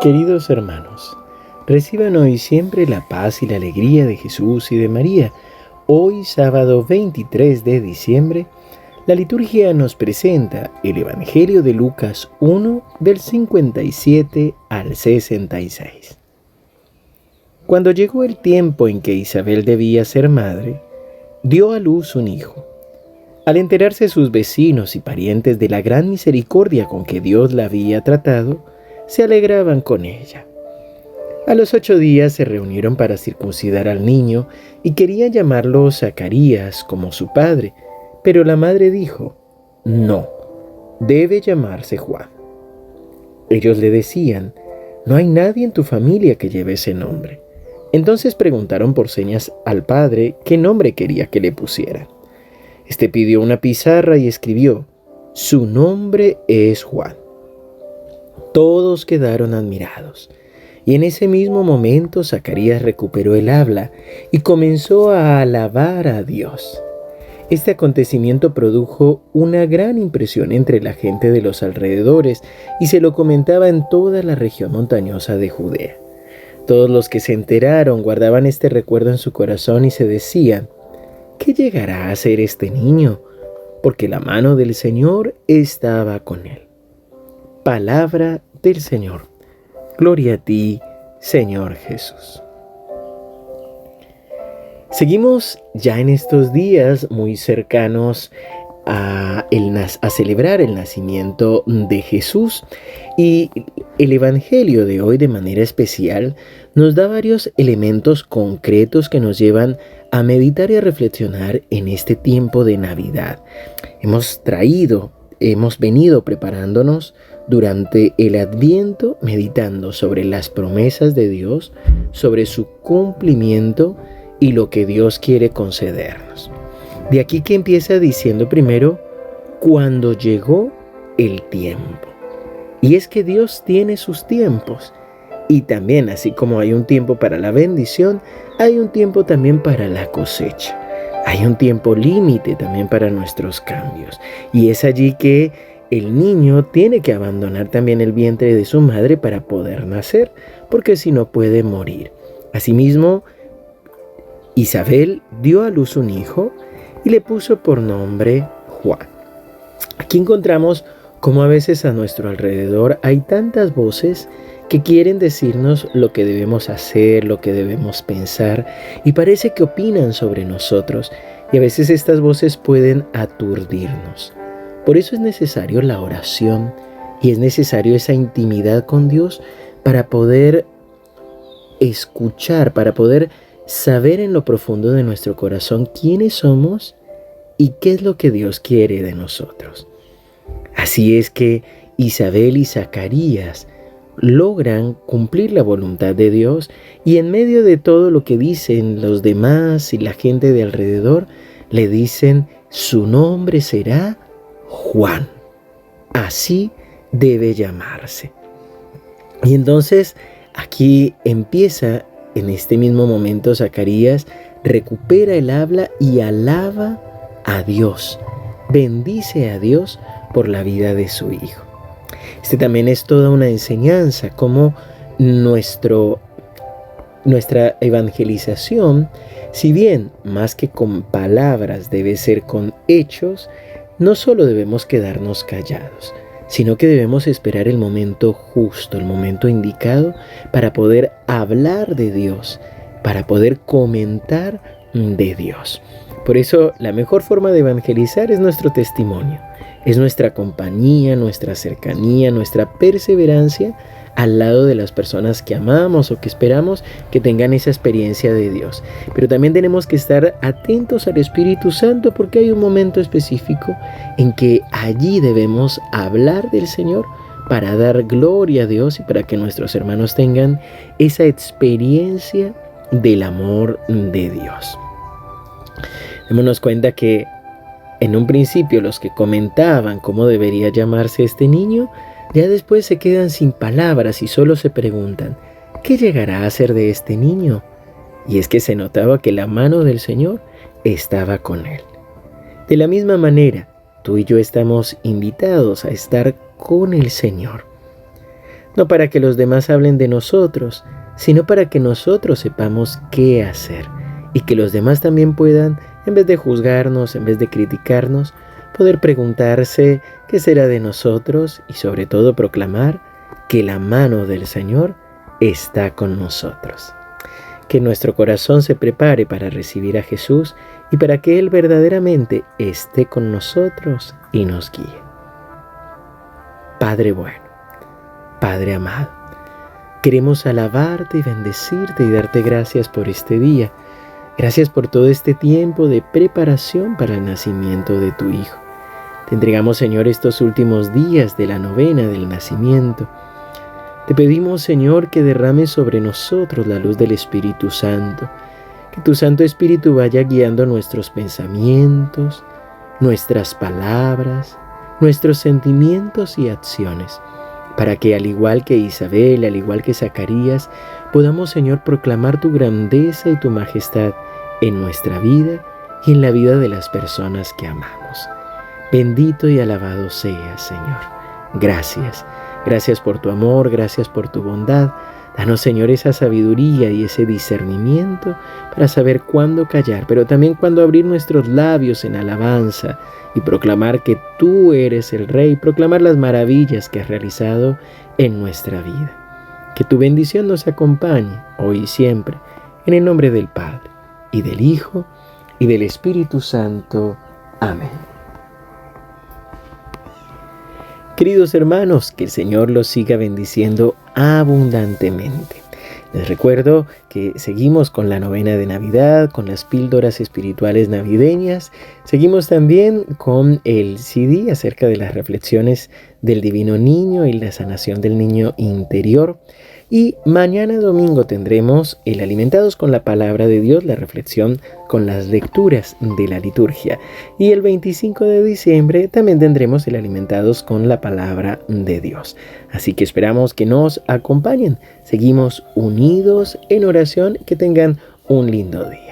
Queridos hermanos, reciban hoy siempre la paz y la alegría de Jesús y de María. Hoy, sábado 23 de diciembre, la liturgia nos presenta el Evangelio de Lucas 1 del 57 al 66. Cuando llegó el tiempo en que Isabel debía ser madre, dio a luz un hijo. Al enterarse sus vecinos y parientes de la gran misericordia con que Dios la había tratado, se alegraban con ella. A los ocho días se reunieron para circuncidar al niño y querían llamarlo Zacarías como su padre, pero la madre dijo, no, debe llamarse Juan. Ellos le decían, no hay nadie en tu familia que lleve ese nombre. Entonces preguntaron por señas al padre qué nombre quería que le pusieran. Este pidió una pizarra y escribió, su nombre es Juan. Todos quedaron admirados. Y en ese mismo momento Zacarías recuperó el habla y comenzó a alabar a Dios. Este acontecimiento produjo una gran impresión entre la gente de los alrededores y se lo comentaba en toda la región montañosa de Judea. Todos los que se enteraron guardaban este recuerdo en su corazón y se decían, ¿qué llegará a ser este niño? Porque la mano del Señor estaba con él. Palabra del Señor. Gloria a ti, Señor Jesús. Seguimos ya en estos días muy cercanos a, a, celebrar el nacimiento de Jesús y el Evangelio de hoy de manera especial nos da varios elementos concretos que nos llevan a meditar y a reflexionar en este tiempo de Navidad. Hemos traído, hemos venido preparándonos durante el adviento meditando sobre las promesas de Dios, sobre su cumplimiento y lo que Dios quiere concedernos. De aquí que empieza diciendo primero, cuando llegó el tiempo. Y es que Dios tiene sus tiempos. Y también, así como hay un tiempo para la bendición, hay un tiempo también para la cosecha. Hay un tiempo límite también para nuestros cambios. Y es allí que el niño tiene que abandonar también el vientre de su madre para poder nacer, porque si no puede morir. Asimismo, Isabel dio a luz un hijo y le puso por nombre Juan. Aquí encontramos cómo a veces a nuestro alrededor hay tantas voces que quieren decirnos lo que debemos hacer, lo que debemos pensar, y parece que opinan sobre nosotros, y a veces estas voces pueden aturdirnos. Por eso es necesario la oración y es necesario esa intimidad con Dios para poder escuchar, para poder saber en lo profundo de nuestro corazón quiénes somos y qué es lo que Dios quiere de nosotros. Así es que Isabel y Zacarías logran cumplir la voluntad de Dios y en medio de todo lo que dicen los demás y la gente de alrededor, le dicen, su nombre será Juan. Así debe llamarse. Y entonces aquí empieza, en este mismo momento, Zacarías recupera el habla y alaba a Dios. Bendice a Dios por la vida de su hijo. Este también es toda una enseñanza, como nuestro, nuestra evangelización, si bien más que con palabras debe ser con hechos, no solo debemos quedarnos callados, sino que debemos esperar el momento justo, el momento indicado para poder hablar de Dios, para poder comentar de Dios. Por eso la mejor forma de evangelizar es nuestro testimonio, es nuestra compañía, nuestra cercanía, nuestra perseverancia al lado de las personas que amamos o que esperamos que tengan esa experiencia de Dios. Pero también tenemos que estar atentos al Espíritu Santo porque hay un momento específico en que allí debemos hablar del Señor para dar gloria a Dios y para que nuestros hermanos tengan esa experiencia del amor de Dios. Démonos cuenta que en un principio los que comentaban cómo debería llamarse este niño, ya después se quedan sin palabras y solo se preguntan, ¿qué llegará a ser de este niño? Y es que se notaba que la mano del Señor estaba con él. De la misma manera, tú y yo estamos invitados a estar con el Señor. no para que los demás hablen de nosotros, sino para que nosotros sepamos qué hacer y que los demás también puedan, en vez de juzgarnos, en vez de criticarnos, poder preguntarse qué será de nosotros y sobre todo proclamar que la mano del Señor está con nosotros. Que nuestro corazón se prepare para recibir a Jesús y para que Él verdaderamente esté con nosotros y nos guíe. Padre bueno, Padre amado, queremos alabarte y bendecirte y darte gracias por este día. Gracias por todo este tiempo de preparación para el nacimiento de tu Hijo. Te entregamos, Señor, estos últimos días de la novena del nacimiento. Te pedimos, Señor, que derrames sobre nosotros la luz del Espíritu Santo, que tu Santo Espíritu vaya guiando nuestros pensamientos, nuestras palabras, nuestros sentimientos y acciones, para que al igual que Isabel, al igual que Zacarías, podamos, Señor, proclamar tu grandeza y tu majestad en nuestra vida y en la vida de las personas que amamos. Bendito y alabado sea, Señor. Gracias. Gracias por tu amor, gracias por tu bondad. Danos, Señor, esa sabiduría y ese discernimiento para saber cuándo callar, pero también cuándo abrir nuestros labios en alabanza y proclamar que tú eres el Rey, proclamar las maravillas que has realizado en nuestra vida. Que tu bendición nos acompañe hoy y siempre, en el nombre del Padre, y del Hijo, y del Espíritu Santo. Amén. Queridos hermanos, que el Señor los siga bendiciendo abundantemente. Les recuerdo que seguimos con la novena de Navidad, con las píldoras espirituales navideñas. Seguimos también con el CD acerca de las reflexiones del Divino Niño y la sanación del niño interior. Y mañana domingo tendremos el Alimentados con la Palabra de Dios, la reflexión con las lecturas de la liturgia. Y el 25 de diciembre también tendremos el Alimentados con la Palabra de Dios. Así que esperamos que nos acompañen. Seguimos unidos en oración. Que tengan un lindo día.